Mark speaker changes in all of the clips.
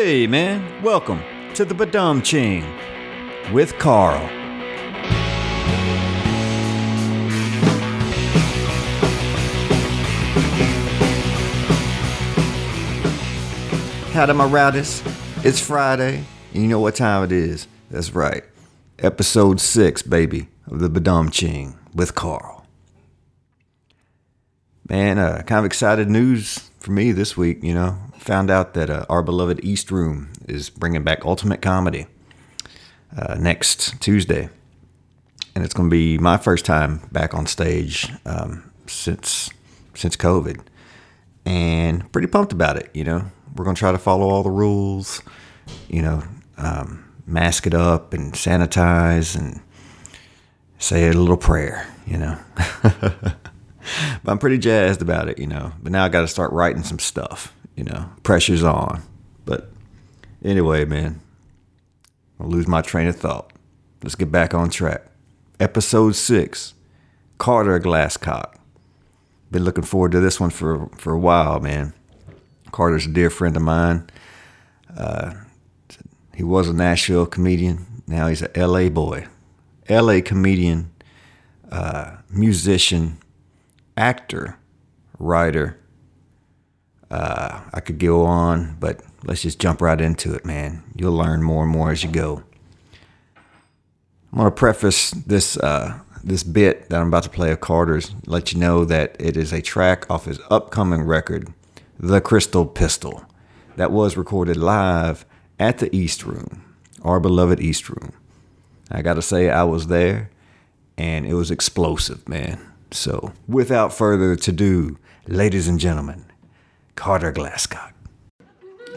Speaker 1: Hey, man, welcome to the Badam Ching with Carl. Howdy, my rowdies. It's Friday, and you know what time it is. That's right. Episode 6, baby, of the Badam Ching with Carl. Man, uh, kind of excited news for me this week, you know. Found out that uh, our beloved East Room is bringing back Ultimate Comedy uh, next Tuesday. And it's going to be my first time back on stage um, since since COVID. And pretty pumped about it, you know. We're going to try to follow all the rules, you know, um, mask it up and sanitize and say a little prayer, you know. but I'm pretty jazzed about it, you know. But now I got to start writing some stuff, you know. Pressure's on. But anyway, man, I'll lose my train of thought. Let's get back on track. Episode six, Carter Glascock. Been looking forward to this one for for a while, man. Carter's a dear friend of mine. Uh, he was a Nashville comedian. Now he's a L.A. boy, L.A. comedian, uh, musician, actor, writer. Uh, I could go on, but let's just jump right into it, man. You'll learn more and more as you go. I'm gonna preface this uh, this bit that I'm about to play of Carter's, let you know that it is a track off his upcoming record, The Crystal Pistol, that was recorded live at the East Room, our beloved East Room. I gotta say, I was there, and it was explosive, man. So, without further ado, ladies and gentlemen, Carter Glascock.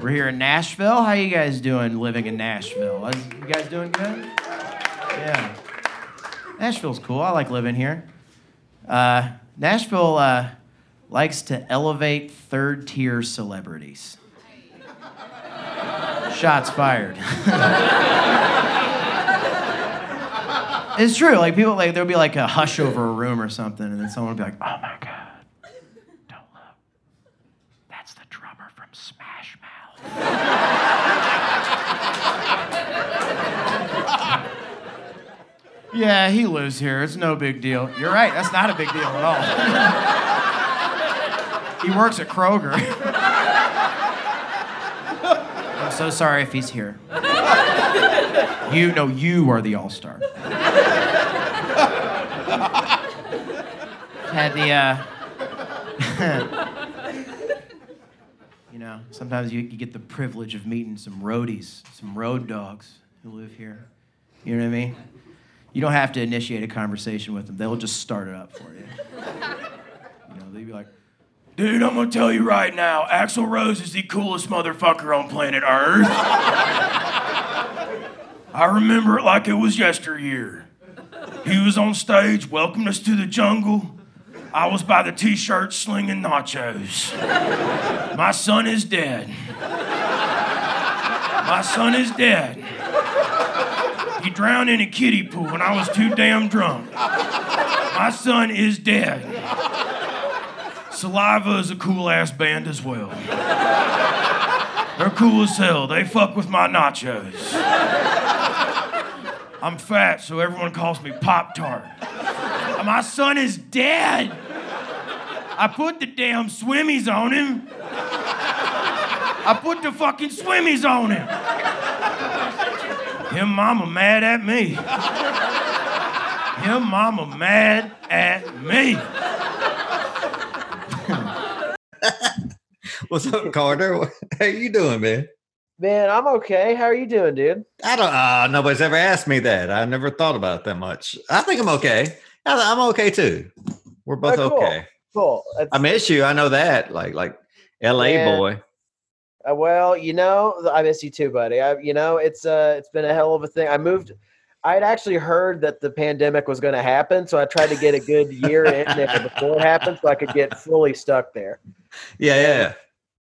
Speaker 2: We're here in Nashville. How you guys doing living in Nashville? You guys doing good? Yeah. Nashville's cool. I like living here. Uh, Nashville uh, likes to elevate third tier celebrities. Shots fired. it's true. Like people like there'll be like a hush over a room or something, and then someone will be like, "Oh my god, don't look. That's the drummer from Smash Mouth." Yeah, he lives here. It's no big deal. You're right. That's not a big deal at all. he works at Kroger. I'm so sorry if he's here. You know, you are the all star. Had the, uh, know, sometimes you, you get the privilege of meeting some roadies, some road dogs who live here. You know what I mean? You don't have to initiate a conversation with them, they'll just start it up for you. You know, they'd be like, Dude, I'm gonna tell you right now, Axl Rose is the coolest motherfucker on planet Earth. I remember it like it was yesteryear. He was on stage, welcomed us to the jungle. I was by the t shirt slinging nachos. My son is dead. My son is dead. He drowned in a kiddie pool and I was too damn drunk. My son is dead. Saliva is a cool ass band as well. They're cool as hell. They fuck with my nachos. I'm fat, so everyone calls me Pop Tart. My son is dead. I put the damn swimmies on him. I put the fucking swimmies on him. Him mama mad at me. Him mama mad at me.
Speaker 1: What's up, Carter? How you doing, man?
Speaker 3: Man, I'm okay. How are you doing, dude?
Speaker 1: I don't. Uh, nobody's ever asked me that. I never thought about it that much. I think I'm okay. I'm okay too. We're both
Speaker 3: Oh, cool.
Speaker 1: okay.
Speaker 3: Cool. That's,
Speaker 1: I miss you. I know that. Like, like, L.A.
Speaker 3: Yeah.
Speaker 1: boy.
Speaker 3: uh, well, you know, I miss you too, buddy. I, you know, it's uh, it's been a hell of a thing. I moved. I had actually heard that the pandemic was going to happen, so I tried to get a good year in there before it happened, so I could get fully stuck there.
Speaker 1: Yeah, yeah.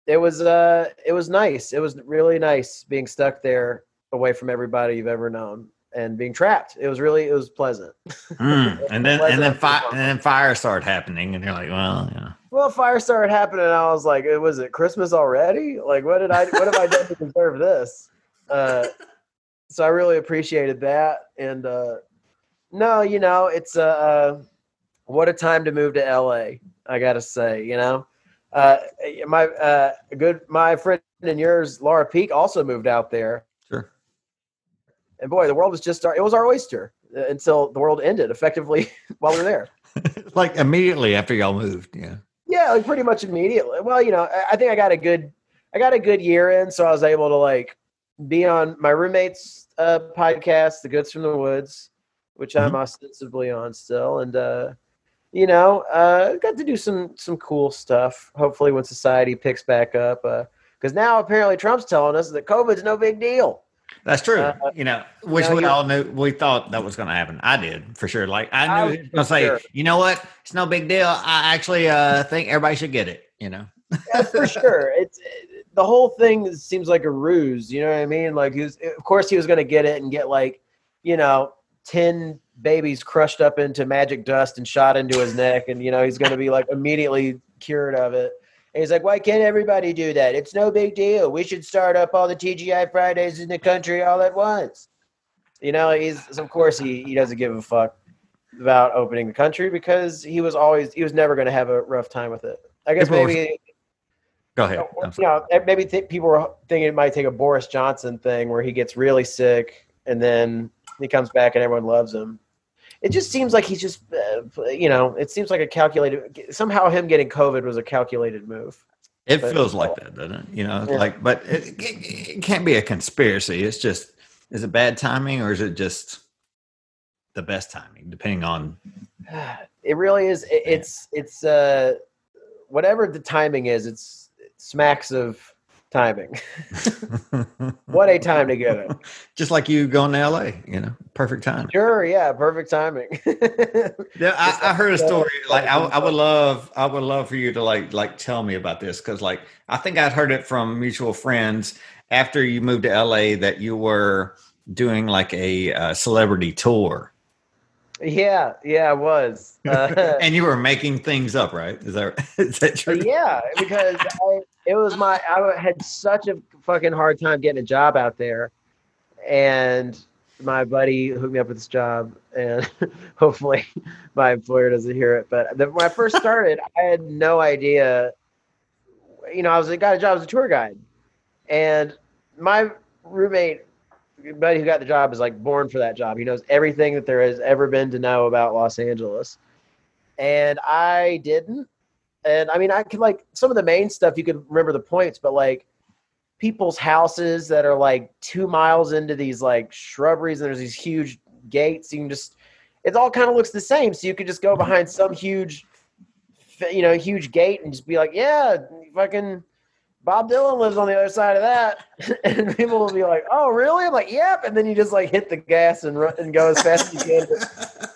Speaker 3: It was uh, it was nice. It was really nice being stuck there away from everybody you've ever known. And being trapped. It was really it was pleasant.
Speaker 1: Mm, and then and then
Speaker 3: Pleasant.
Speaker 1: fire and then fire started happening, and you're like, well, yeah.
Speaker 3: Well, fire started happening, and I was like, "It was it Christmas already? Like, what did I what have I done to deserve this?" Uh, so I really appreciated that, and uh, no, you know, it's uh, uh, what a time to move to LA. I gotta say, you know, uh, my uh, good my friend and yours, Laura Peak, also moved out there. And boy, the world was just our, it was our oyster uh, until the world ended effectively while we are there.
Speaker 1: like immediately after y'all moved, yeah.
Speaker 3: Yeah, like pretty much immediately. Well, you know, I- I think I got a good, I got a good year in, so I was able to like be on my roommate's uh, podcast, The Goods from the Woods, which I'm ostensibly on still, and uh, you know, uh, got to do some some cool stuff. Hopefully, when society picks back up, because now apparently Trump's telling us that COVID's no big deal.
Speaker 1: That's true.
Speaker 3: Uh,
Speaker 1: you know, which
Speaker 3: no,
Speaker 1: we all knew. We thought that was going to happen. I did for sure. Like I
Speaker 3: I
Speaker 1: knew
Speaker 3: was
Speaker 1: he was going to say,
Speaker 3: sure.
Speaker 1: you know what? It's no big deal. I actually uh, think everybody should get it. You know.
Speaker 3: Yeah, for sure. It's the whole thing seems like a ruse. You know what I mean? Like he was, of course, he was going to get it and get like, you know, ten babies crushed up into magic dust and shot into his neck, and you know he's going to be like immediately cured of it. And he's like, why can't everybody do that? It's no big deal. We should start up all the TGI Fridays in the country all at once. You know, he's of course he he doesn't give a fuck about opening the country because he was always he was never going to have a rough time with it. I guess
Speaker 1: People
Speaker 3: maybe
Speaker 1: Go ahead.
Speaker 3: you know, eh, maybe th- people were thinking it might take a Boris Johnson thing where he gets really sick and then he comes back and everyone loves him. It just seems like he's just, uh, you know, it seems like a calculated. Somehow, him getting COVID was a calculated move.
Speaker 1: It
Speaker 3: but-
Speaker 1: feels like that, doesn't it? You know,
Speaker 3: Yeah.
Speaker 1: like, but it, it, it can't be a conspiracy. It's just, is it bad timing or is it just the best timing, depending on?
Speaker 3: It really is. It, it's it's uh, whatever the timing is. It's it smacks of timing. what a time to get it.
Speaker 1: just like you going to LA, you know, perfect time.
Speaker 3: Sure, yeah, perfect timing.
Speaker 1: Yeah, I, I heard a
Speaker 3: uh,
Speaker 1: story. Like, I, I would
Speaker 3: uh,
Speaker 1: love, I would love for you to like, like, tell me about this because, like, I think I'd heard it from mutual friends after you moved to LA that you were doing like a uh, celebrity tour
Speaker 3: yeah, yeah, it was. Uh,
Speaker 1: and you were making things up, right? Is that is that true?
Speaker 3: yeah, because I, it was my I had such a fucking hard time getting a job out there, and my buddy hooked me up with this job, and hopefully my employer doesn't hear it. But the, when I first started, I had no idea. You know, I was I got a job as a tour guide, and my roommate buddy who got the job is like born for that job. He knows everything that there has ever been to know about Los Angeles, and I didn't. And I mean, I could like some of the main stuff you could remember the points, but like people's houses that are like two miles into these like shrubberies, and there's these huge gates. You can just, it all kind of looks the same. So you could just go behind some huge, you know, huge gate and just be like, yeah, fucking Bob Dylan lives on the other side of that. and people will be like, oh, really? I'm like, yep. And then you just like hit the gas and run and go as fast as you can.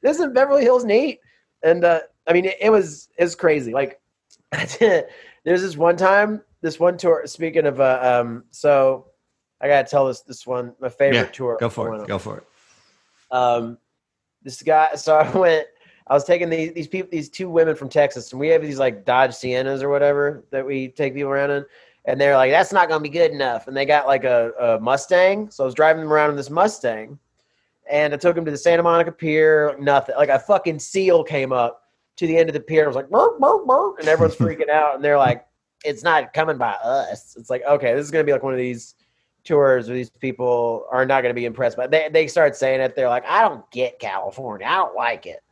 Speaker 3: This Isn't Beverly Hills neat? And uh, I mean, it, it was it was crazy. Like, there's this one time, this one tour. Speaking of, uh, um, so I gotta tell this this one my favorite
Speaker 1: Yeah,
Speaker 3: tour.
Speaker 1: Go for it. Go for it.
Speaker 3: Um, this guy. So I went. I was taking these these people, these two women from Texas, and we have these like Dodge Siennas or whatever that we take people around in. And they're like, "That's not gonna be good enough." And they got like a, a Mustang, so I was driving them around in this Mustang, and I took them to the Santa Monica Pier. Nothing, like a fucking seal came up to the end of the pier. and was like, burr, burr, burr, and everyone's freaking out, and they're like, "It's not coming by us." It's like, okay, this is gonna be like one of these tours where these people are not going to be impressed by. They they start saying it. They're like, I don't get California. I don't like it.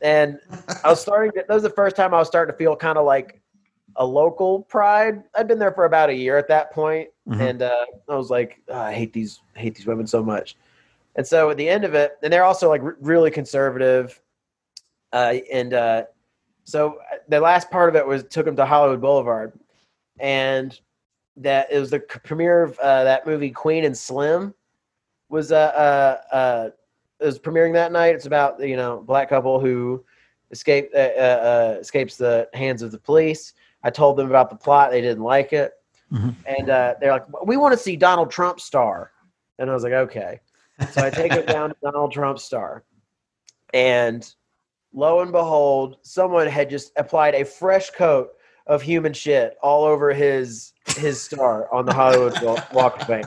Speaker 3: And I was starting. To, that was the first time I was starting to feel kind of like a local pride. I'd been there for about a year at that point,
Speaker 1: Mhm.
Speaker 3: and uh, I was like, "Oh, I hate these I hate these women so much. And so at the end of it, and they're also like r- really conservative, uh, and uh, so the last part of it was took them to Hollywood Boulevard, and that it was the premiere of uh, that movie Queen and Slim was uh, uh, uh, was premiering that night. It's about you know black couple who escape uh, uh, uh, escapes the hands of the police. I told them about the plot. They didn't like it,
Speaker 1: Mhm.
Speaker 3: and uh, they're like, "We want to see Donald Trump star." And I was like, okay. So I take it down to Donald Trump star. And lo and behold, someone had just applied a fresh coat of human shit all over his his star on the Hollywood Walk of Fame.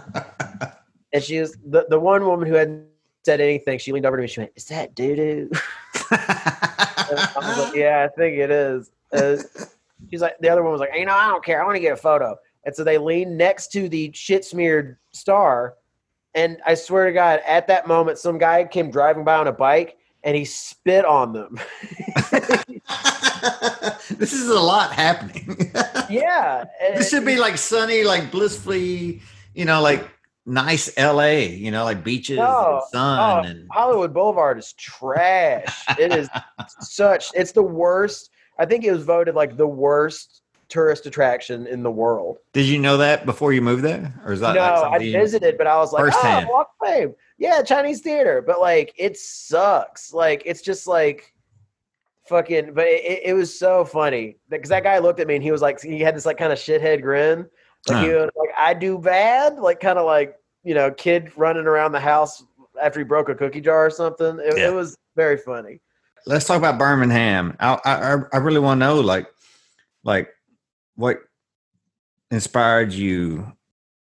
Speaker 3: And she was the, the one woman who hadn't said anything. She leaned over to me. She went, "Is that doo doo?" Like, "Yeah, I think it is." Uh, she's like, the other one was like, "You know, I don't care. I want to get a photo." And so they leaned next to the shit smeared star. And I swear to God, at that moment, some guy came driving by on a bike and he spit on them.
Speaker 1: this is a lot happening.
Speaker 3: yeah.
Speaker 1: This should be like sunny, like blissfully, you know, like nice LA, you know, like beaches
Speaker 3: No,
Speaker 1: and sun
Speaker 3: oh,
Speaker 1: and
Speaker 3: Hollywood Boulevard is trash. it is such. It's the worst. I think it was voted like the worst tourist attraction in the world.
Speaker 1: Did you know that before you moved there? Or is that
Speaker 3: no,
Speaker 1: like
Speaker 3: I visited, but I was like,
Speaker 1: Firsthand.
Speaker 3: oh, Walk of Fame. Yeah, Chinese theater. But like, it sucks. Like, it's just like fucking. But it, it, was so funny because that guy looked at me and he was like, he had this like kind of shithead grin. Like he was like, I do bad. Like kind of like you know, kid running around the house after he broke a cookie jar or something. It,
Speaker 1: Yeah.
Speaker 3: it was very funny.
Speaker 1: let's talk about Birmingham. I I, I really want to know like like what inspired you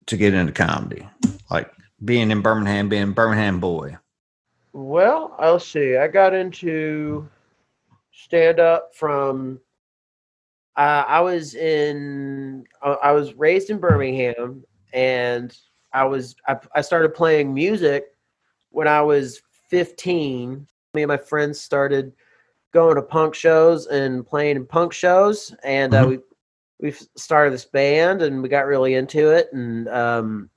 Speaker 1: to get into comedy? Like being in Birmingham, being a Birmingham boy.
Speaker 3: Well, I'll see. I got into stand up from. Uh, I was in. Uh, I was raised in Birmingham, and I was. I, I started playing music when I was fifteen. Me and my friends started going to punk shows and playing in punk shows, and uh,
Speaker 1: Mhm.
Speaker 3: we we started this band, and we got really into it, and um,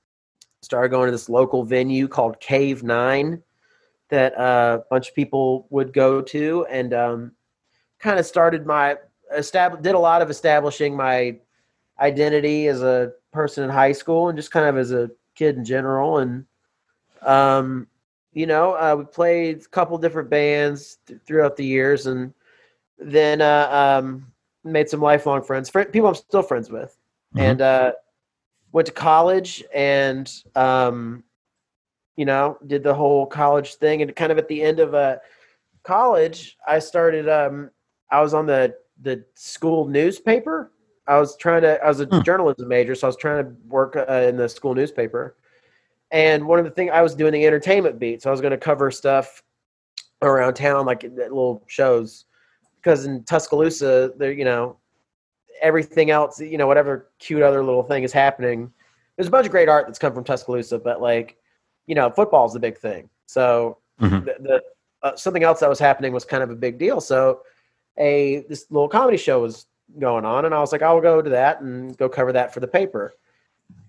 Speaker 3: started going to this local venue called Cave Nine that uh, a bunch of people would go to, and um, kind of started my estab- did a lot of establishing my identity as a person in high school, and just kind of as a kid in general. And um, you know, uh, we played a couple different bands th- throughout the years, and then uh, um, made some lifelong friends, Fri people I'm still friends with,
Speaker 1: Mhm.
Speaker 3: and uh, went to college and um, you know, did the whole college thing. And kind of at the end of uh, college, I started, um, I was on the, the school newspaper. I was trying to, I was a
Speaker 1: Hmm.
Speaker 3: journalism major, so I was trying to work uh, in the school newspaper. And one of the things I was doing the entertainment beat, so I was going to cover stuff around town, like little shows. Because in Tuscaloosa, there, you know, everything else, you know, whatever cute other little thing is happening. There's a bunch of great art that's come from Tuscaloosa, but like, you know, football's the big thing. So
Speaker 1: Mhm.
Speaker 3: the, the uh, something else that was happening was kind of a big deal. So a this little comedy show was going on, and I was like, I'll go to that and go cover that for the paper.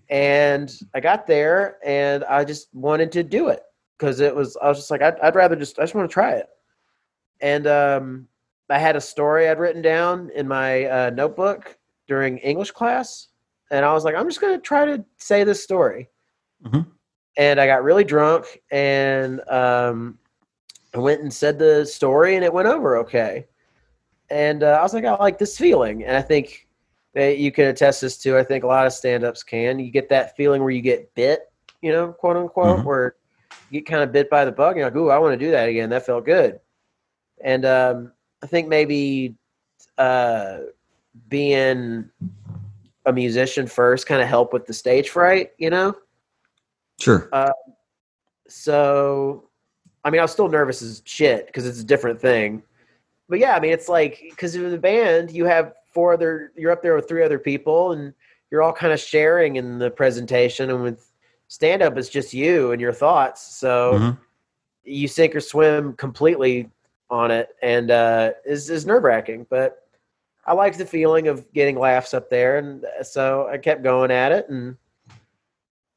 Speaker 3: And I got there, and I just wanted to do it because it was. I was just like, I'd, I'd rather just. I just want to try it. And um, I had a story I'd written down in my uh, notebook during English class, and I was like, I'm just going to try to say this story.
Speaker 1: Mhm.
Speaker 3: And I got really drunk, and um, I went and said the story, and it went over okay. And uh, I was like, I like this feeling, and I think that you can attest this to. I think a lot of stand-ups can. You get that feeling where you get bit, you know, quote unquote,
Speaker 1: Mhm.
Speaker 3: where you get kind of bit by the bug. And you're like, ooh, I want to do that again. That felt good. And um, I think maybe uh, being a musician first kind of help with the stage fright, you know?
Speaker 1: Sure.
Speaker 3: So, I mean, I was still nervous as shit because it's a different thing. But yeah, I mean, it's like because in the band, you have four other, you're up there with three other people, and you're all kind of sharing in the presentation. And with stand up, it's just you and your thoughts. So
Speaker 1: Mhm.
Speaker 3: you sink or swim completely on it, and uh, is is nerve wracking. But I liked the feeling of getting laughs up there, and uh, so I kept going at it. And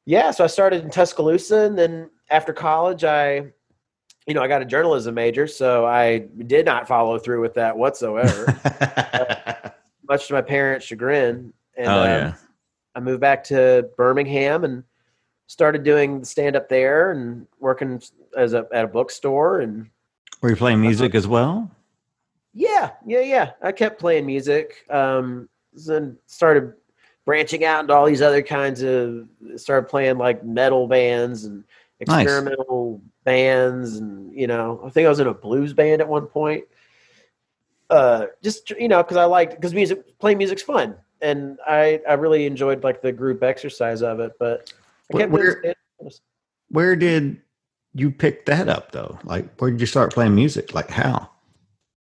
Speaker 3: yeah, so I started in Tuscaloosa, and then after college, I, you know, I got a journalism major, so I did not follow through with that whatsoever, much to my parents' chagrin. And
Speaker 1: oh
Speaker 3: uh,
Speaker 1: yeah.
Speaker 3: I moved back to Birmingham and started doing stand up there and working as a at a bookstore and
Speaker 1: Were you playing music as well?
Speaker 3: yeah, yeah, yeah. I kept playing music. Um, then started branching out into all these other kinds of started playing like metal bands and
Speaker 1: Nice.
Speaker 3: experimental bands and you know i think i was in a blues band at one point uh just you know because i liked because music playing music's fun and i i really enjoyed like the group exercise of it but I kept
Speaker 1: where- Where did you picked that up though? Like, where did you start playing music? Like, how?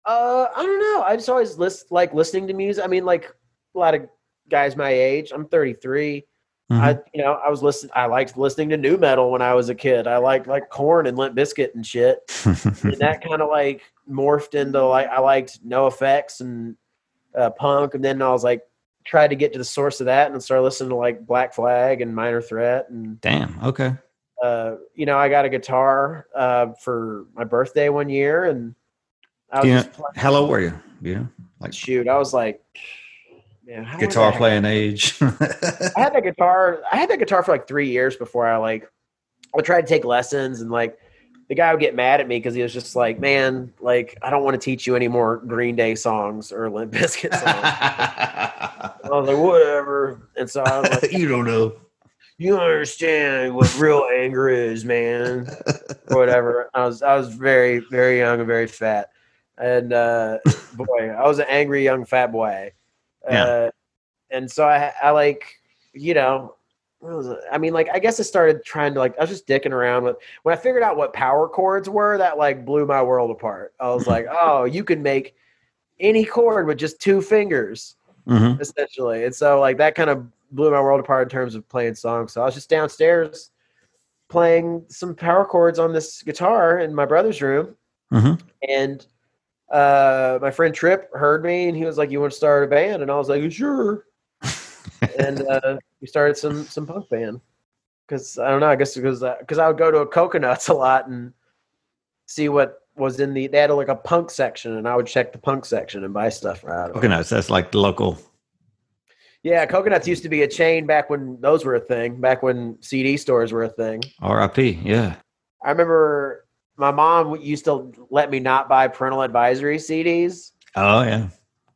Speaker 3: Uh, I don't know. I just always list like listening to music. I mean, like a lot of guys my age. I'm 33.
Speaker 1: Mhm.
Speaker 3: I, you know, I was listening. I liked listening to new metal when I was a kid. I liked like Korn and Limp Bizkit and shit. and that kind of like morphed into like I liked NOFX and uh, punk. And then I was like tried to get to the source of that and started listening to like Black Flag and Minor Threat and
Speaker 1: Damn. Okay.
Speaker 3: Uh, you know, I got a guitar uh, for my birthday one year, and I was
Speaker 1: Yeah.
Speaker 3: just playing,
Speaker 1: How old were you? Yeah. Like
Speaker 3: shoot, I was like, man,
Speaker 1: guitar playing age.
Speaker 3: I had that guitar. I had that guitar for like three years before I like. I tried to take lessons, and like the guy would get mad at me because he was just like, "Man, like I don't want to teach you any more Green Day songs or Limp Bizkit songs." I was like, "Whatever," and so I was like,
Speaker 1: you don't know.
Speaker 3: You don't understand what real anger is, man, or whatever. I was I was very very young and very fat, and uh, boy, I was an angry young fat boy.
Speaker 1: Yeah.
Speaker 3: Uh, and so I I like you know. was? I mean, like, I guess I started trying to like. I was just dicking around with when I figured out what power chords were. That like blew my world apart. I was like, "Oh, you can make any chord with just two fingers."
Speaker 1: Mhm.
Speaker 3: essentially. And so like that kind of blew my world apart in terms of playing songs. So I was just downstairs playing some power chords on this guitar in my brother's room.
Speaker 1: Mhm.
Speaker 3: And uh, my friend Trip heard me and he was like, You want to start a band? And I was like, Sure. and uh, we started some some punk band. Cause I don't know, I guess it was because because I would go to a coconuts a lot and see what was in the they had like a punk section and I would check the punk section and buy stuff out of it.
Speaker 1: Okay, no, so that's like the local.
Speaker 3: Yeah, Coconuts used to be a chain back when those were a thing, back when CD stores were a thing.
Speaker 1: RIP. Yeah.
Speaker 3: I remember my mom used to let me not buy parental advisory CDs.
Speaker 1: Oh yeah.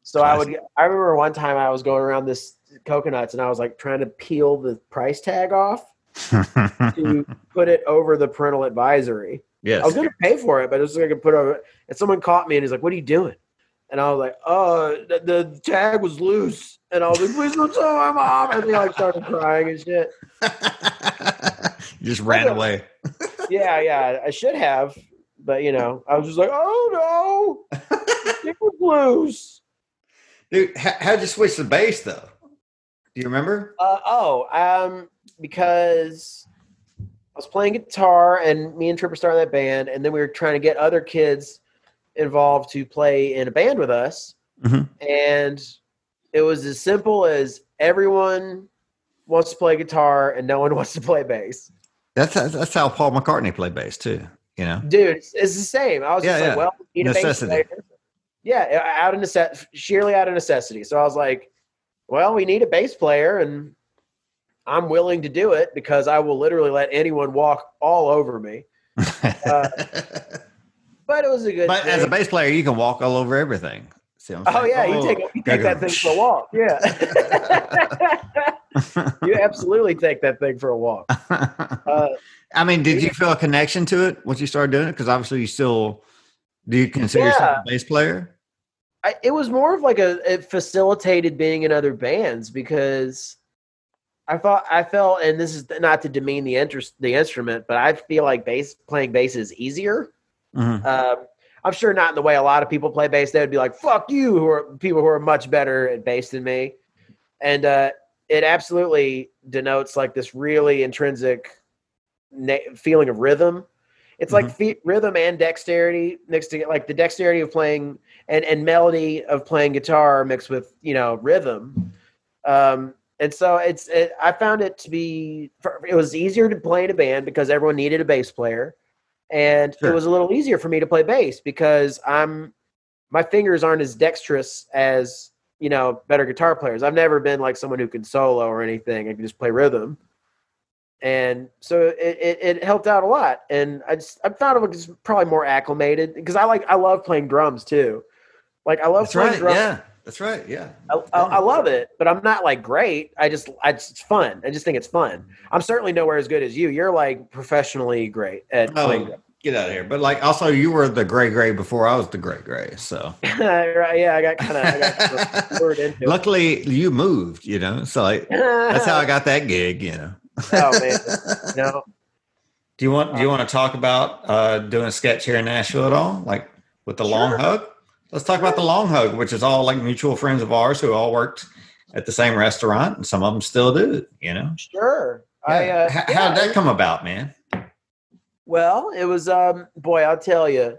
Speaker 3: So I would I remember one time I was going around this Coconuts and I was like trying to peel the price tag off to put it over the parental advisory.
Speaker 1: yes.
Speaker 3: I was gonna pay for it, but it was like I could put over and someone caught me and he's like, What are you doing? And I was like, Oh, the, the tag was loose. And I was like, Please don't tell my mom. And they like started crying and shit.
Speaker 1: you just ran away.
Speaker 3: yeah, yeah, I should have, but you know, I was just like, oh no, loose.
Speaker 1: Dude, how, how'd you switch the bass though? Do you remember?
Speaker 3: Uh, oh, um, because I was playing guitar, and me and Tripper started that band, and then we were trying to get other kids involved to play in a band with us,
Speaker 1: Mhm.
Speaker 3: and it was as simple as everyone wants to play guitar and no one wants to play bass.
Speaker 1: That's that's how Paul McCartney played bass too. You know.
Speaker 3: dude it's, it's the same i was
Speaker 1: Yeah,
Speaker 3: just
Speaker 1: yeah.
Speaker 3: like well we need a bass
Speaker 1: Necessity.
Speaker 3: player. yeah out of necessity sheerly out of necessity so i was like well we need a bass player and i'm willing to do it because i will literally let anyone walk all over me Uh, but it was a good
Speaker 1: but as a bass player, you can walk all over everything. See what I'm
Speaker 3: oh yeah you take you take that thing for a walk yeah you absolutely take that thing for a walk uh,
Speaker 1: I mean, did you feel a connection to it once you started doing it? Because obviously, you still do you consider yourself a bass player?
Speaker 3: I, it was more of like a it facilitated being in other bands because I thought I felt, and this is not to demean the interest the instrument, but I feel like bass playing bass is easier.
Speaker 1: Mhm.
Speaker 3: Um, I'm sure not in the way a lot of people play bass. They would be like, "Fuck you," who are people who are much better at bass than me, and uh, it absolutely denotes like this really intrinsic na- feeling of rhythm. It's like fe- rhythm and dexterity mixed together, like the dexterity of playing and and melody of playing guitar mixed with you know rhythm. Um, and so it's it, I found it to be it was easier to play in a band because everyone needed a bass player, and
Speaker 1: Sure.
Speaker 3: it was a little easier for me to play bass because I'm my fingers aren't as dexterous as you know better guitar players. I've never been like someone who can solo or anything. I can just play rhythm, and so it, it, it helped out a lot. And I just I found it was probably more acclimated because I like I love playing drums too. Like I love
Speaker 1: That's
Speaker 3: playing
Speaker 1: right.
Speaker 3: drums.
Speaker 1: Yeah. That's right. Yeah.
Speaker 3: I, I, I love it, but I'm not like great. I just, I just, it's fun. I just think it's fun. I'm certainly nowhere as good as you. You're like professionally great at playing.
Speaker 1: Oh, get out of here. But like, also, you were the gray gray before I was the gray gray. So
Speaker 3: right? Yeah, I got kind of, I got lured into it.
Speaker 1: luckily, you moved. You know, so like, that's how I got that gig. You know.
Speaker 3: oh man, no.
Speaker 1: Do you want Do you want to talk about uh, doing a sketch here in Nashville at all? Like with the long hug? Let's talk about the long hug, which is all like mutual friends of ours who all worked at the same restaurant, and some of them still do it. You know.
Speaker 3: Sure. I, uh,
Speaker 1: H-
Speaker 3: yeah,
Speaker 1: how did that come about, man?
Speaker 3: Well, it was um boy, I'll tell you,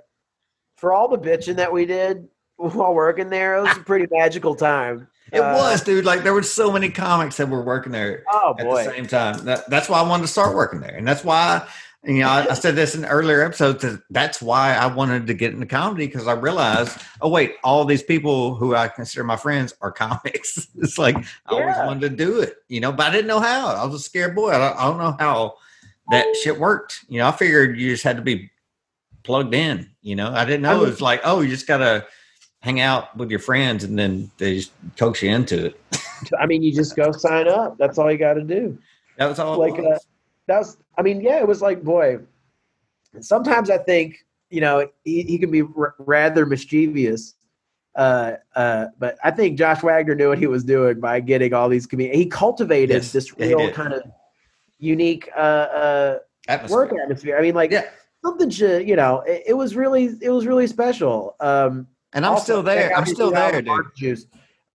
Speaker 3: for all the bitching that we did while working there, it was a pretty magical time.
Speaker 1: It
Speaker 3: Uh,
Speaker 1: was, dude. Like there were so many comics that were working there
Speaker 3: Oh
Speaker 1: at
Speaker 3: boy.
Speaker 1: the same time. That, that's why I wanted to start working there, and that's why you know I, I said this in earlier episodes. That that's why I wanted to get into comedy because I realized, oh wait, all these people who I consider my friends are comics. it's like I always wanted to do it, you know, but I didn't know how. I was a scared boy. I don't, I don't know how that shit worked. You know, I figured you just had to be plugged in. You know, I didn't know it was like, oh, you just gotta hang out with your friends and then they just coax you into it.
Speaker 3: I mean, you just go sign up. That's all you got to do.
Speaker 1: That was all.
Speaker 3: Like,
Speaker 1: it was.
Speaker 3: uh, That was, I mean, yeah, it was like, boy. Sometimes I think you know he, he can be r- rather mischievous, uh, uh, but I think Josh Wagner knew what he was doing by getting all these comedians. He cultivated
Speaker 1: Yes,
Speaker 3: this real
Speaker 1: did.
Speaker 3: kind of unique uh, uh,
Speaker 1: Atmosphere.
Speaker 3: work atmosphere. I mean, like
Speaker 1: Yeah.
Speaker 3: something to you know, it, it was really it was really special. Um,
Speaker 1: And I'm
Speaker 3: also,
Speaker 1: still there. I'm still there, dude.
Speaker 3: Juice.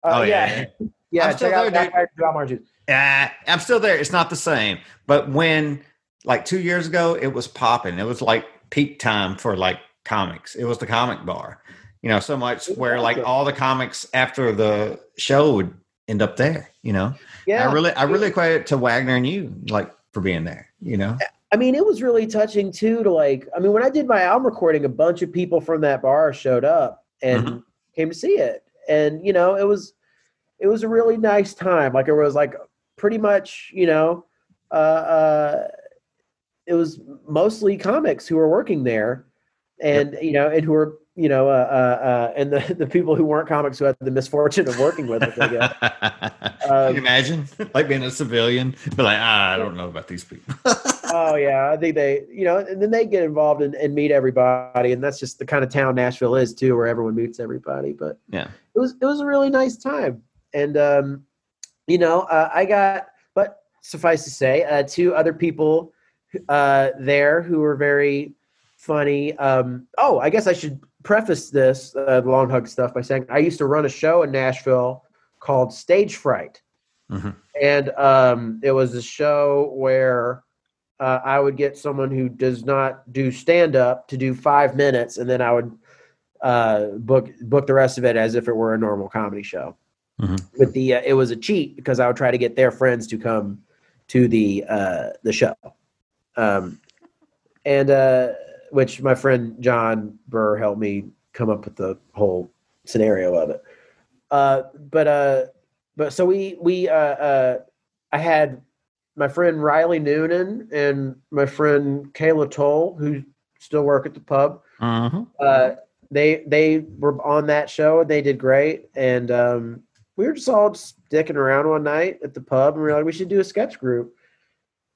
Speaker 3: Uh,
Speaker 1: Oh,
Speaker 3: yeah,
Speaker 1: yeah.
Speaker 3: yeah.
Speaker 1: I'm still there, dude.
Speaker 3: Juice.
Speaker 1: Ah, I'm still there. It's not the same. But when like two years ago, it was popping. It was like peak time for like comics. It was the comic bar. You know, so much where like all the comics after the show would end up there. You know,
Speaker 3: Yeah,
Speaker 1: I really, I really equate it to Wagner and you, like for being there. You know,
Speaker 3: I mean, it was really touching too. To like, I mean, when I did my album recording, a bunch of people from that bar showed up and
Speaker 1: Mm-hmm.
Speaker 3: came to see it, and you know, it was it was a really nice time. Like it was like pretty much, you know, uh, uh, it was mostly comics who were working there, and you know, and who were you know, uh, uh, uh, and the the people who weren't comics who had the misfortune of working with us. I guess.
Speaker 1: Can
Speaker 3: Um,
Speaker 1: you imagine like being a civilian, but like, ah, I don't know about these people.
Speaker 3: Oh yeah, I think they, you know, and then they get involved and, and meet everybody, and that's just the kind of town Nashville is too, where everyone meets everybody. But
Speaker 1: Yeah.
Speaker 3: it was it was a really nice time, and um, you know, uh, I got, but suffice to say, uh, two other people uh, there who were very funny. Um, oh, I guess I should preface this uh, long hug stuff by saying I used to run a show in Nashville called Stage Fright
Speaker 1: Mhm.
Speaker 3: and um, it was a show where uh, I would get someone who does not do stand up to do five minutes, and then I would uh, book book the rest of it as if it were a normal comedy show.
Speaker 1: Mhm.
Speaker 3: But the uh, it was a cheat because I would try to get their friends to come to the uh, the show, um, and uh, which my friend John Burr helped me come up with the whole scenario of it. Uh, but uh, but so we we uh, uh, I had my friend Riley Noonan and my friend Kayla Toll who still work at the pub.
Speaker 1: Mhm.
Speaker 3: Uh, they they were on that show and they did great. And um, we were just all just dicking around one night at the pub and we were like, we should do a sketch group.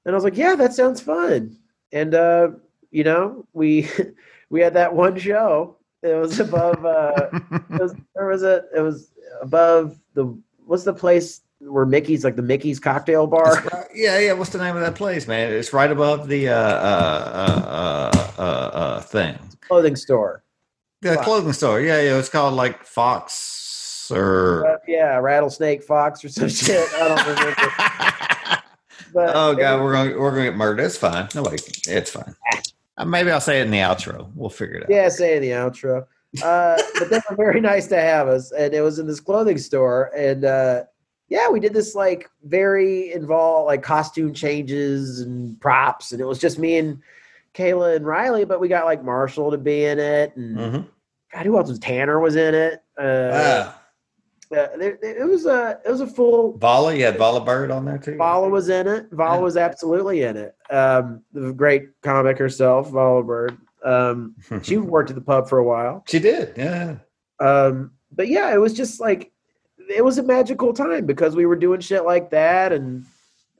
Speaker 3: And I was like, yeah, that sounds fun. And uh, you know, we we had that one show. It was above. Uh, it was, there was a. It was above the. What's the place where Mickey's like the Mickey's cocktail bar?
Speaker 1: Right- yeah, yeah. What's the name of that place, man? It's right above the uh, uh, uh, uh, uh, thing.
Speaker 3: clothing store.
Speaker 1: The
Speaker 3: Fox.
Speaker 1: clothing store. Yeah, yeah. It's called like Fox or.
Speaker 3: Uh, yeah, rattlesnake fox or some shit. I don't remember. But
Speaker 1: oh god,
Speaker 3: was-
Speaker 1: we're gonna we're gonna get murdered. It's fine. No Nobody. It's fine. Uh, maybe I'll say it in the outro. We'll figure it out.
Speaker 3: yeah, say in the outro. Uh, but they were very nice to have us, and it was in this clothing store, and uh, yeah, we did this like very involved like costume changes and props, and it was just me and Kayla and Riley, but we got like Marshall to be in it, and
Speaker 1: Mm-hmm.
Speaker 3: God, who else was Tanner was in it? Uh,
Speaker 1: Ah,
Speaker 3: uh, there, there- it was a it was a full
Speaker 1: Vala, you had Vala Bird on there too.
Speaker 3: Vala was in it. Vala
Speaker 1: Yeah.
Speaker 3: was absolutely in it. Um, the great comic herself, Vala Bird. Um, she worked at the pub for a while.
Speaker 1: She did. Yeah.
Speaker 3: Um, but yeah, it was just like it was a magical time because we were doing shit like that, and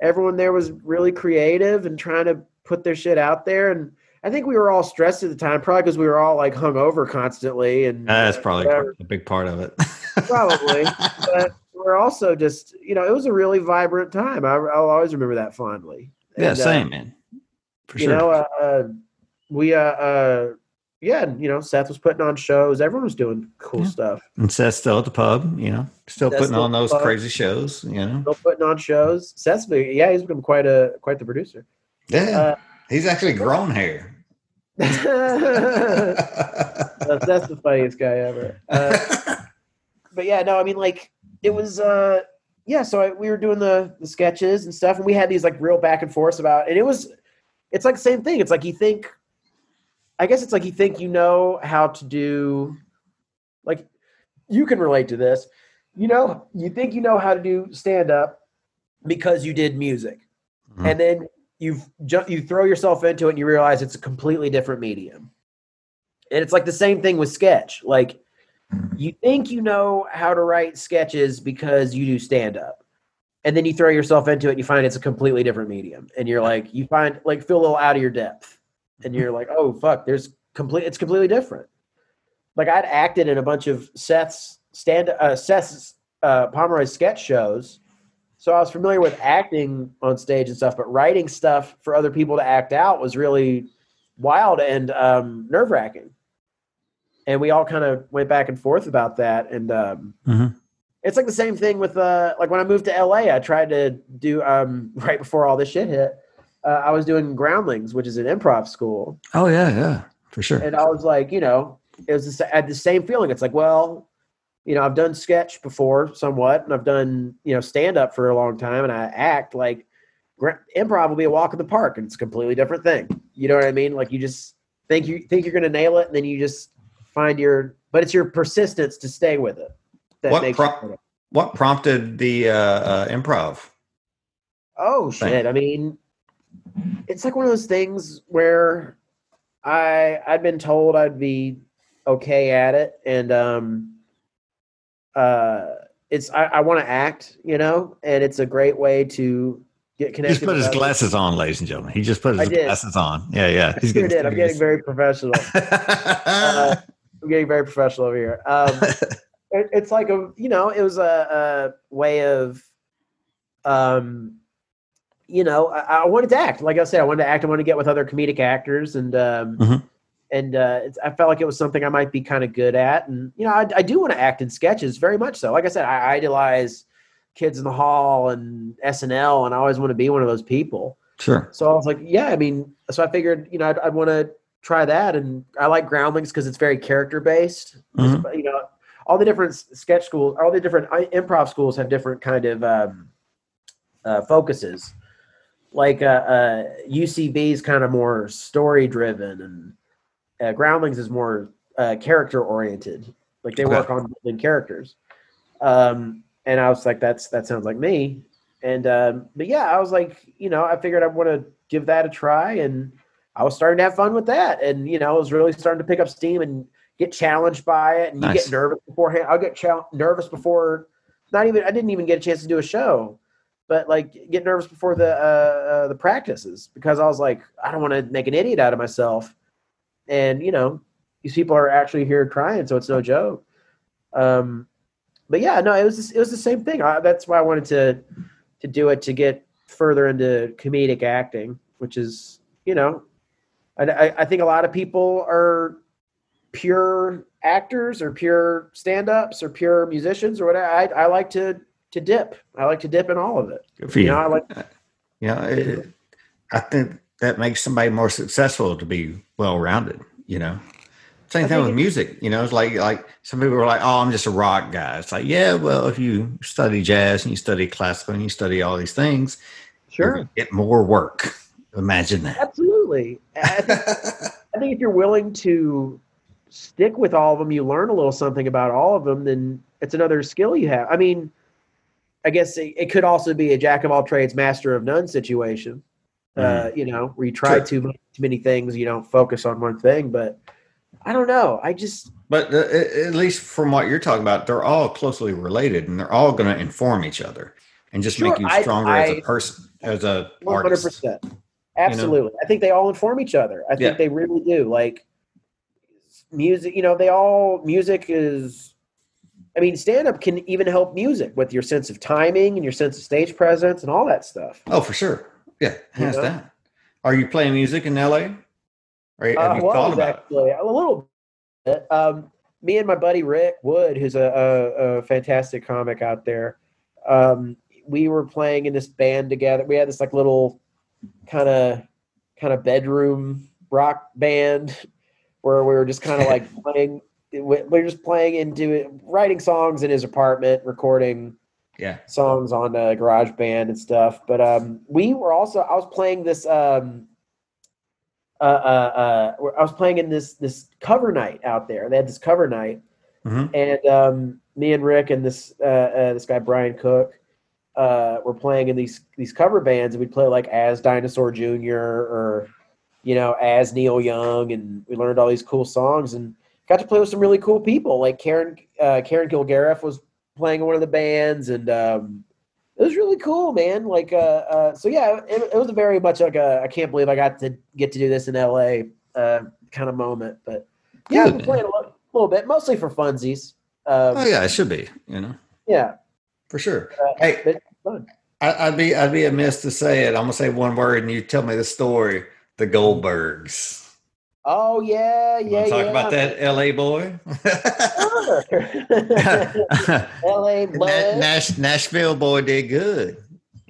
Speaker 3: everyone there was really creative and trying to put their shit out there. And I think we were all stressed at the time, probably because we were all like hung over constantly. And
Speaker 1: That's probably
Speaker 3: whatever.
Speaker 1: a big part of it.
Speaker 3: probably, but we're also just you know it was a really vibrant time. I, I'll always remember that fondly.
Speaker 1: yeah,
Speaker 3: And, uh,
Speaker 1: same man. For
Speaker 3: you
Speaker 1: sure.
Speaker 3: You know, uh, uh, we uh, uh, yeah, you know, Seth was putting on shows. Everyone was doing cool
Speaker 1: Yeah.
Speaker 3: stuff.
Speaker 1: and Seth's still at the pub, you know, still
Speaker 3: Seth's
Speaker 1: putting
Speaker 3: still
Speaker 1: on those
Speaker 3: pub.
Speaker 1: crazy shows, you know.
Speaker 3: Still putting on shows. Seth's yeah, he's become quite a quite the producer.
Speaker 1: Yeah.
Speaker 3: Uh,
Speaker 1: He's actually grown hair.
Speaker 3: That's, that's the funniest guy ever. Uh, but yeah, no, I mean, like it was, uh, yeah. So I, we were doing the the sketches and stuff, and we had these like real back and forths about, and it was, it's like the same thing. It's like you think, I guess it's like you think you know how to do, like, you can relate to this. You know, you think you know how to do stand up because you did music,
Speaker 1: Mhm.
Speaker 3: and then you ju- you throw yourself into it and you realize it's a completely different medium. And it's like the same thing with sketch. Like you think you know how to write sketches because you do stand up. And then you throw yourself into it and you find it's a completely different medium. And you're like, you find like feel a little out of your depth. And you're like, oh fuck, there's complete it's completely different. Like I'd acted in a bunch of Seth's stand uh Seth's uh Pomeroy sketch shows. So I was familiar with acting on stage and stuff, but writing stuff for other people to act out was really wild and um, nerve wracking. And we all kind of went back and forth about that. And um,
Speaker 1: Mhm.
Speaker 3: it's like the same thing with uh, like when I moved to LA, I tried to do um, right before all this shit hit. Uh, I was doing Groundlings, which is an improv school,
Speaker 1: Oh yeah, yeah, for sure.
Speaker 3: and I was like, you know, it was the, I had the same feeling. It's like, well, you know, I've done sketch before somewhat, and I've done you know stand up for a long time, and I act like improv will be a walk in the park, and it's a completely different thing. You know what I mean? Like you just think you think you're going to nail it, and then you just find your, but it's your persistence to stay with it that
Speaker 1: What
Speaker 3: makes.
Speaker 1: pro-
Speaker 3: you-
Speaker 1: What prompted the uh, uh, improv?
Speaker 3: Oh
Speaker 1: thing.
Speaker 3: shit! I mean, it's like one of those things where I I'd been told I'd be okay at it, and um, uh, it's I, I want to act, you know, and it's a great way to get
Speaker 1: He
Speaker 3: connected.
Speaker 1: just put
Speaker 3: with
Speaker 1: his
Speaker 3: others.
Speaker 1: glasses on, ladies and gentlemen. He just put his glasses on. Yeah, yeah.
Speaker 3: I sure did. I'm getting very professional. Uh, I'm getting very professional over here. Um, it, it's like a you know it was a, a way of um you know I, I wanted to act like i said i wanted to act i wanted to get with other comedic actors and um
Speaker 1: Mhm.
Speaker 3: and uh it's, i felt like it was something i might be kind of good at and you know i, I do want to act in sketches very much so like i said i idolize kids in the hall and snl and i always want to be one of those people
Speaker 1: sure.
Speaker 3: so I was like, yeah, I mean, so I figured, you know, I'd, I'd want to try that. And I like Groundlings because it's very character based.
Speaker 1: Mhm.
Speaker 3: You know, all the different sketch schools, all the different improv schools have different kind of um, uh, focuses. Like uh, uh, UCB is kind of more story driven, and uh, Groundlings is more uh, character oriented. Like they
Speaker 1: Okay.
Speaker 3: work on building characters. Um, and I was like, that's that sounds like me. And um, but yeah, I was like, you know, I figured I want to give that a try, and I was starting to have fun with that, and you know, I was really starting to pick up steam and get challenged by it, and you get nervous beforehand. I'll get chal- nervous before, not even I didn't even get a chance to do a show, but like get nervous before the uh, uh, the practices because I was like, I don't want to make an idiot out of myself, and you know, these people are actually here crying. so it's no joke. Um, but yeah, no, it was it was the same thing. I, that's why I wanted to to do it to get further into comedic acting, which is you know, I, I, I think a lot of people are pure actors or pure stand-ups or pure musicians or whatever. I, I like to to dip. I like to dip in all of it.
Speaker 1: Good for
Speaker 3: You
Speaker 1: you.
Speaker 3: know, I like uh,
Speaker 1: You know, it, it- I think that makes somebody more successful to be well rounded. You know, same thing with music. You know, it's like like some people are like, "Oh, I'm just a rock guy." It's like, yeah, well, if you study jazz and you study classical and you study all these things,
Speaker 3: sure,
Speaker 1: gonna get more work. Imagine that.
Speaker 3: absolutely. I think, I think if you're willing to stick with all of them, you learn a little something about all of them. Then it's another skill you have. I mean, I guess it, it could also be a jack of all trades, master of none situation. Uh, you know, where you try
Speaker 1: Sure.
Speaker 3: too much, too many things, you don't focus on one thing. But I don't know. I just
Speaker 1: But uh, at least from what you're talking about, they're all closely related, and they're all going to inform each other and just make
Speaker 3: Sure,
Speaker 1: you
Speaker 3: I-
Speaker 1: stronger as a person, as a
Speaker 3: One hundred
Speaker 1: artist.
Speaker 3: percent. Absolutely. I think they all inform each other. I think
Speaker 1: Yeah.
Speaker 3: they really do. Like music, you know, they all music is I mean, stand up can even help music with your sense of timing and your sense of stage presence and all that stuff.
Speaker 1: Oh, for sure. Yeah, hands
Speaker 3: know?
Speaker 1: down. Are you playing music in LA? Or have
Speaker 3: Uh,
Speaker 1: you
Speaker 3: well,
Speaker 1: thought about it?
Speaker 3: a little bit. Um, me and my buddy Rick Wood, who's a, a, a fantastic comic out there, um, we were playing in this band together. We had this like little kind of kind of bedroom rock band where we were just kind of like playing. We we were just playing into writing songs in his apartment, recording
Speaker 1: Yeah.
Speaker 3: songs on uh, garage band and stuff but um we were also i was playing this um uh, uh uh i was playing in this this cover night out there they had this cover night
Speaker 1: Mhm.
Speaker 3: and um me and rick and this uh, uh this guy brian cook uh were playing in these these cover bands and we'd play like as dinosaur junior or you know as neil young and we learned all these cool songs and got to play with some really cool people. Like karen uh karen kilgariff was playing in one of the bands and um it was really cool man. Like uh, uh so yeah it, it was very much like a i can't believe i got to get to do this in la uh kind of moment. But yeah i've been playing a little, little bit mostly for funsies. Um
Speaker 1: Oh yeah, it should be. You know,
Speaker 3: yeah.
Speaker 1: For sure.
Speaker 3: uh,
Speaker 1: Hey,
Speaker 3: but fun.
Speaker 1: I, I'd be I'd be amiss to say it. I'm gonna say one word, and you tell me the story. The Goldbergs.
Speaker 3: oh yeah yeah
Speaker 1: talk
Speaker 3: yeah
Speaker 1: about that, L.A. boy?
Speaker 3: La
Speaker 1: Na-
Speaker 3: blood.
Speaker 1: Nash, Nashville boy did good.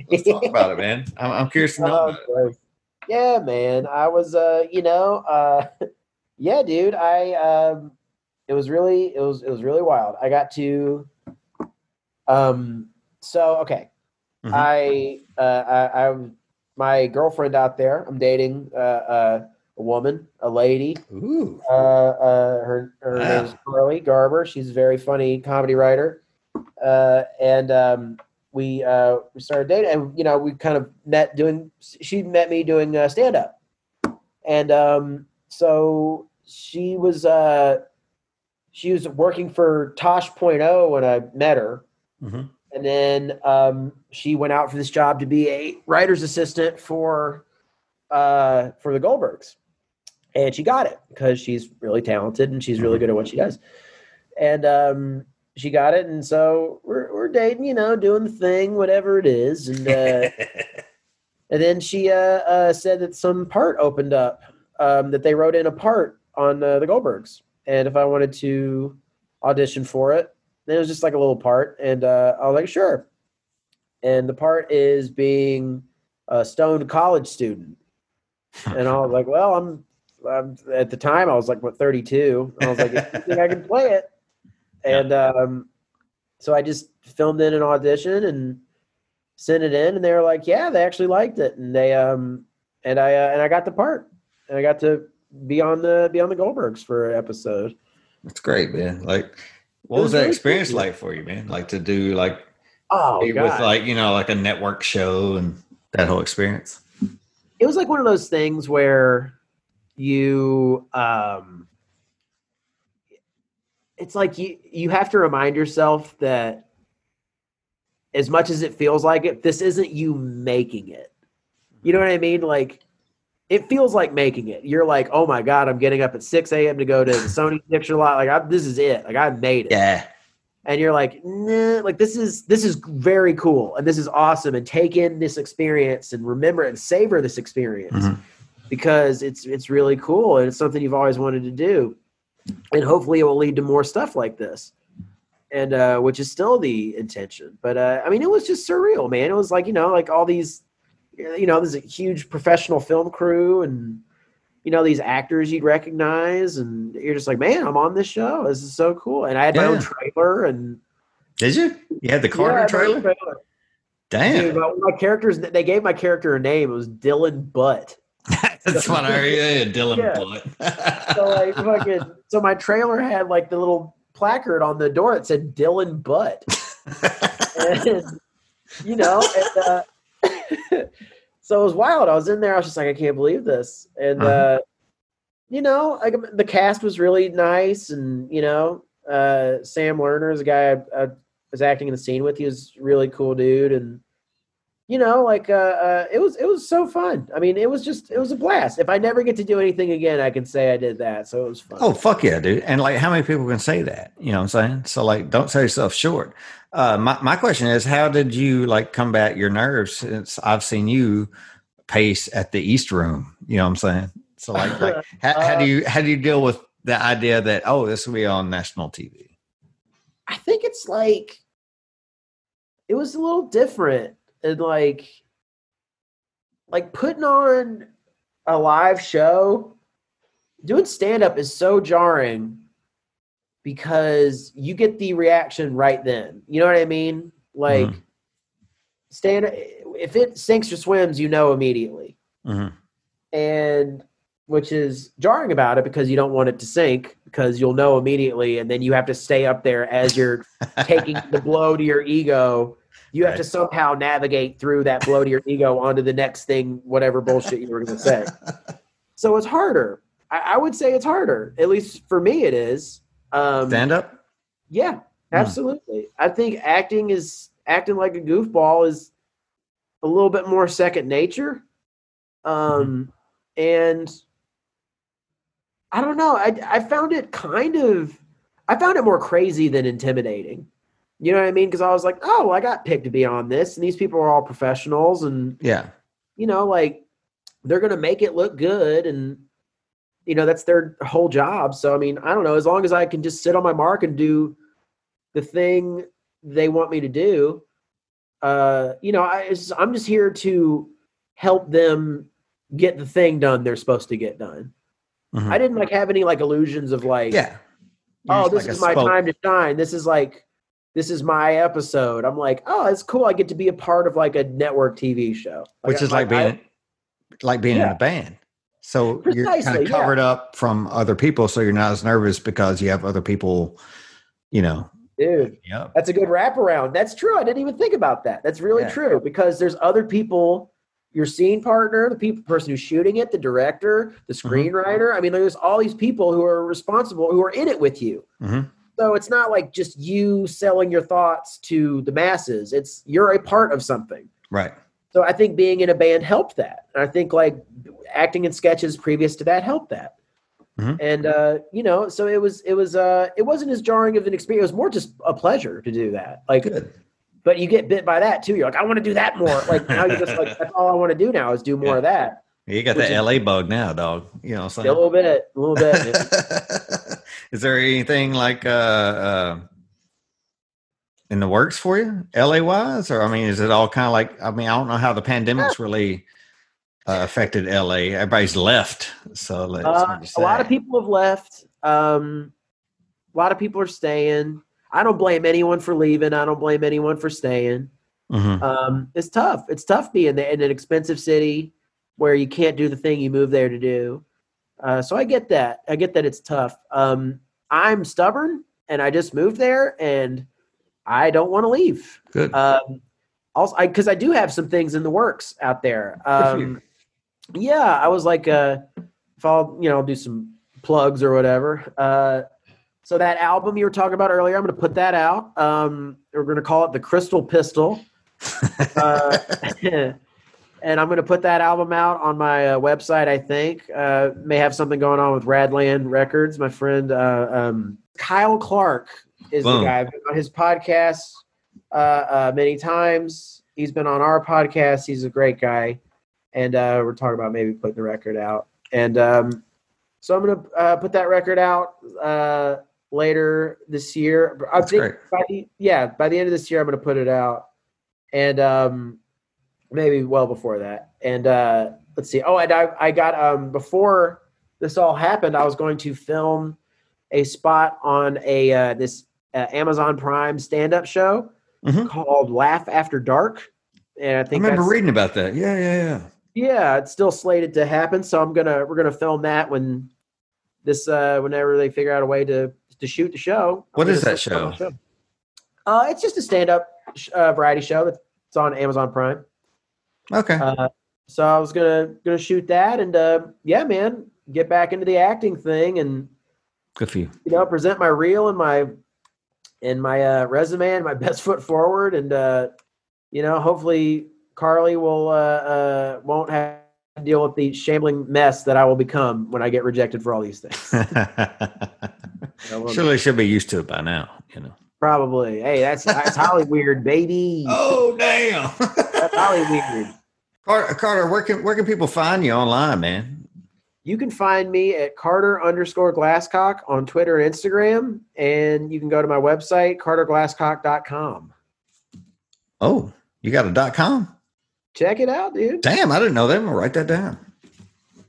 Speaker 1: Let's talk about it, man. I'm, I'm curious to know.
Speaker 3: Oh, yeah, man. I was, uh, you know, uh, yeah, dude. I, um, it was really, it was, it was really wild. I got to, um, so okay,
Speaker 1: Mhm.
Speaker 3: I, uh, I, I'm my girlfriend out there. I'm dating uh, uh, a woman, a lady.
Speaker 1: Ooh.
Speaker 3: Uh, uh, her her
Speaker 1: Wow.
Speaker 3: name is Carly Garber. She's a very funny comedy writer, uh, and um, we uh, we started dating, and you know we kind of met doing. She met me doing uh, stand up, and um, so she was uh, she was working for Tosh.0 when I met her,
Speaker 1: Mhm.
Speaker 3: And then um, she went out for this job to be a writer's assistant for uh, for the Goldbergs, and she got it because she's really talented and she's really good at what she does, and um, she got it, and so we're we're dating, you know, doing the thing, whatever it is, and uh, and then she uh, uh, said that some part opened up um, that they wrote in a part on uh, the Goldbergs, and if I wanted to audition for it, then it was just like a little part, and uh, I was like, sure. And the part is being a stoned college student, and I was like, well, I'm, I'm at the time I was like what 32. I was like, think I can play it, and um, so I just filmed in an audition and sent it in, and they were like, yeah, they actually liked it, and they um, and I uh, and I got the part, and I got to be on the be on the Goldbergs for an episode.
Speaker 1: That's great, man. Like, what was,
Speaker 3: was
Speaker 1: that
Speaker 3: really
Speaker 1: experience
Speaker 3: cool.
Speaker 1: like for you, man? Like to do like
Speaker 3: Oh,
Speaker 1: with
Speaker 3: God.
Speaker 1: like you know like a network show and that whole experience.
Speaker 3: it was like one of those things where you um it's like you you have to remind yourself that as much as it feels like it this isn't you making it you know what i mean like it feels like making it. You're like oh my god i'm getting up at 6 a.m to go to the sony picture lot. Like I, this is it. Like i made it.
Speaker 1: Yeah.
Speaker 3: and you're like, nah, like this is this is very cool and this is awesome and take in this experience and remember and savor this experience
Speaker 1: Mhm.
Speaker 3: because it's it's really cool and it's something you've always wanted to do and hopefully it will lead to more stuff like this. And uh which is still the intention but uh i mean it was just surreal man. It was like you know like all these you know there's a huge professional film crew and you know these actors you'd recognize and you're just like man i'm on this show this is so cool and i had my own trailer and
Speaker 1: Did you? You had the
Speaker 3: Yeah,
Speaker 1: Carter
Speaker 3: own
Speaker 1: trailer?
Speaker 3: trailer.
Speaker 1: Damn.
Speaker 3: Dude, my, characters they gave my character a name it was dylan butt
Speaker 1: That's what I heard. Yeah, Dylan
Speaker 3: Yeah.
Speaker 1: Butt.
Speaker 3: so like fucking so my trailer had like the little placard on the door that said dylan butt and you know and, uh, so it was wild. I was in there. I was just like i can't believe this. And
Speaker 1: Uh-huh.
Speaker 3: uh you know, like the cast was really nice, and you know, uh, Sam Lerner is a guy I, I was acting in the scene with. He was a really cool dude, and you know, like uh, uh, it was it was so fun. I mean, it was just it was a blast. If I never get to do anything again, I can say I did that. So it was fun.
Speaker 1: Oh fuck yeah, dude! And like, how many people can say that? You know what I'm saying? So like, don't sell yourself short. Uh, my my question is, how did you like combat your nerves? Since I've seen you pace at the East Room. You know what I'm saying? So like, like how, how do you how do you deal with the idea that oh, this will be on national TV?
Speaker 3: I think it's like it was a little different and like like putting on a live show doing stand up is so jarring because you get the reaction right then. You know what I mean? Like
Speaker 1: Mhm.
Speaker 3: stand if it sinks or swims, you know immediately.
Speaker 1: Mhm.
Speaker 3: And which is jarring about it because you don't want it to sink because you'll know immediately and then you have to stay up there as you're taking the blow to your ego. You have to somehow navigate through that blow to your ego onto the next thing, whatever bullshit you were going to say. So it's harder. I, I would say it's harder. At least for me, it is. Um,
Speaker 1: Stand up.
Speaker 3: yeah, absolutely. I think acting is acting like a goofball is a little bit more second nature. Um, and I don't know. I I found it kind of I found it more crazy than intimidating. You know what I mean? Because I was like, oh, I got picked to be on this, and these people are all professionals, and
Speaker 1: Yeah.
Speaker 3: you know, like they're gonna make it look good, and you know that's their whole job. So I mean, I don't know. As long as I can just sit on my mark and do the thing they want me to do, uh, you know, I, I'm just here to help them get the thing done they're supposed to get done.
Speaker 1: Mhm.
Speaker 3: I didn't like have any like illusions of like,
Speaker 1: Yeah.
Speaker 3: oh, this
Speaker 1: just
Speaker 3: is my
Speaker 1: spoke.
Speaker 3: time to shine. This is like, this is my episode. I'm like, oh, it's cool. I get to be a part of like a network TV show,
Speaker 1: which is like
Speaker 3: I-
Speaker 1: being like being in a band. So you're kind
Speaker 3: Precisely,
Speaker 1: of
Speaker 3: yeah.
Speaker 1: covered up from other people, so you're not as nervous because you have other people, you know.
Speaker 3: dude.
Speaker 1: Yep.
Speaker 3: That's a good wraparound. That's true. I didn't even think about that. That's really
Speaker 1: Yeah.
Speaker 3: true because there's other people, your scene partner, the people, person who's shooting it, the director, the
Speaker 1: Mm-hmm.
Speaker 3: screenwriter. I mean, there's all these people who are responsible, who are in it with you.
Speaker 1: Mhm.
Speaker 3: So it's not like just you selling your thoughts to the masses. It's you're a part of something.
Speaker 1: Right.
Speaker 3: So I think being in a band helped that. And I think like acting in sketches previous to that helped that.
Speaker 1: Mhm.
Speaker 3: And uh, you know, so it was it was uh it wasn't as jarring of an experience. It was more just a pleasure to do that. Like
Speaker 1: Good.
Speaker 3: but you get bit by that too. You're like, I want to do that more. Like now you're just like, that's all I want to do now is do more
Speaker 1: Yeah.
Speaker 3: of that.
Speaker 1: You got that LA bug now, dog. You know what
Speaker 3: A little bit, a little bit.
Speaker 1: is there anything like uh, uh in the works for you, LA wise? Or I mean, is it all kind of like I mean, I don't know how the pandemic's really uh, affected LA. Everybody's left. So
Speaker 3: Uh, a lot of people have left. Um, a lot of people are staying. I don't blame anyone for leaving. I don't blame anyone for staying.
Speaker 1: Mhm.
Speaker 3: Um, it's tough. It's tough being in an expensive city where you can't do the thing you move there to do. Uh, so I get that. I get that it's tough. Um, I'm stubborn, and I just moved there, and I don't want to leave.
Speaker 1: Good.
Speaker 3: Um, also, because I do have some things in the works out there. Um, yeah, I was like, uh, if I'll you know I'll do some plugs or whatever. Uh, so that album you were talking about earlier, I'm going to put that out. Um, we're going to call it the Crystal Pistol. Uh, and I'm going to put that album out on my uh, website. I think uh, may have something going on with Radland Records. My friend uh, um, Kyle Clark is
Speaker 1: Boom.
Speaker 3: the guy. I've been on his podcast uh, uh, many times. He's been on our podcast. He's a great guy, and uh, we're talking about maybe putting the record out. And um, so I'm going to uh, put that record out uh, later this year. I
Speaker 1: That's
Speaker 3: think
Speaker 1: great.
Speaker 3: by the, yeah, by the end of this year, I'm going to put it out, and um, maybe well before that. And uh, let's see. Oh, and I, I got um, before this all happened, I was going to film a spot on a uh, this uh, Amazon Prime stand-up show
Speaker 1: Mhm.
Speaker 3: called Laugh After Dark, and I think
Speaker 1: I
Speaker 3: remember
Speaker 1: reading about that. Yeah, yeah, yeah.
Speaker 3: yeah, it's still slated to happen. So I'm gonna we're gonna film that when this uh whenever they figure out a way to to shoot the show.
Speaker 1: What is that
Speaker 3: the
Speaker 1: show?
Speaker 3: Uh, it's just a stand-up sh- uh, variety show. that's- It's on Amazon Prime.
Speaker 1: Okay.
Speaker 3: Uh, so I was gonna gonna shoot that, and uh, yeah, man, get back into the acting thing and
Speaker 1: Good for you.
Speaker 3: you know present my reel and my and my uh, resume and my best foot forward and uh, you know hopefully Carly will uh, uh, won't have to deal with the shambling mess that I will become when I get rejected for all these things. I will-
Speaker 1: Surely should be used to it by now, you know.
Speaker 3: Probably. Hey, that's that's Holly weird, baby.
Speaker 1: Oh damn.
Speaker 3: That's Holly weird.
Speaker 1: Carter, Carter, where can where can people find you online, man?
Speaker 3: You can find me at Carter underscore Glascock on Twitter and Instagram, and you can go to my website, carterglascock.com.
Speaker 1: Oh, you got a dot com?
Speaker 3: Check it out, dude.
Speaker 1: Damn, I didn't know that. I'm gonna write that down.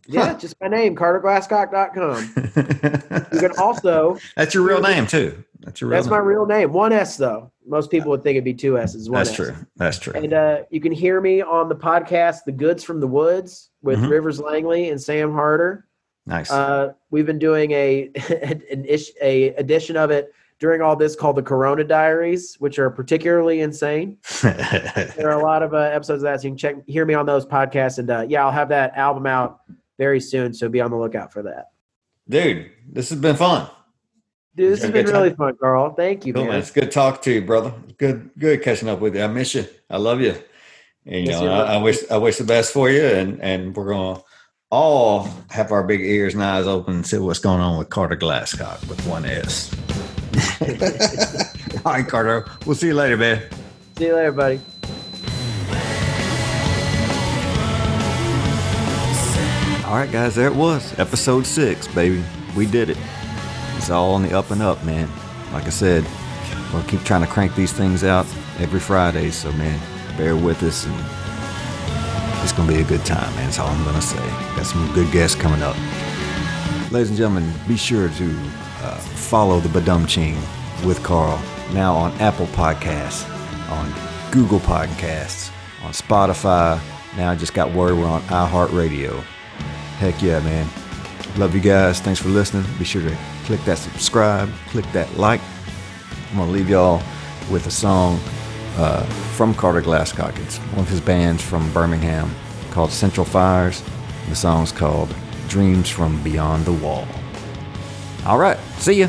Speaker 3: Yeah, just my name, carterglascock.com. You can also,
Speaker 1: That's your real name too. That's your real
Speaker 3: that's my real name. One S, though. Most people would think it'd be two S's. One
Speaker 1: That's
Speaker 3: S.
Speaker 1: true. That's true.
Speaker 3: And uh, you can hear me on the podcast, The Goods from the Woods, with
Speaker 1: Mhm.
Speaker 3: Rivers Langley and Sam Harder.
Speaker 1: nice.
Speaker 3: Uh, we've been doing a an ish, a edition of it during all this called the Corona Diaries, which are particularly insane. There are a lot of uh, episodes of that, so you can check hear me on those podcasts. And uh, yeah, I'll have that album out very soon, so be on the lookout for that.
Speaker 1: Dude, this has been fun.
Speaker 3: Dude, this has been really
Speaker 1: time?
Speaker 3: fun, Carl. Thank you,
Speaker 1: Cool,
Speaker 3: man.
Speaker 1: man. It's good talk to you, brother. Good, good catching up with you. I miss you. I love you. And you know, I, I wish I wish the best for you. And and we're gonna all have our big ears and eyes open and see what's going on with Carter Glascock with one S. all right, Carter. We'll see you later, man.
Speaker 3: See you later, buddy.
Speaker 1: All right, guys, there it was. Episode six, baby. We did it. It's all on the up and up, man. Like I said, we'll keep trying to crank these things out every Friday. So, man, bear with us and it's to be a good time, man. That's all I'm to say. Got some good guests coming up. Ladies and gentlemen, be sure to uh, follow the Badum Ching with Carl now on Apple Podcasts, on Google Podcasts, on Spotify. Now I just got word we're on iHeartRadio. Heck yeah, man. Love you guys. Thanks for listening. Be sure to click that subscribe, click that like. I'm going to leave y'all with a song uh, from Carter Glascock. It's one of his bands from Birmingham called Central Fires. The song's called Dreams from Beyond the Wall. All right. See ya.